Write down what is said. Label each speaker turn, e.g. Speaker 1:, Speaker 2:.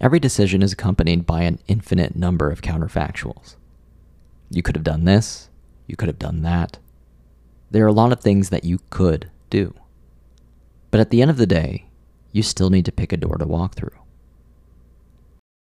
Speaker 1: Every decision is accompanied by an infinite number of counterfactuals. You could have done this, you could have done that. There are a lot of things that you could do. But at the end of the day, you still need to pick a door to walk through.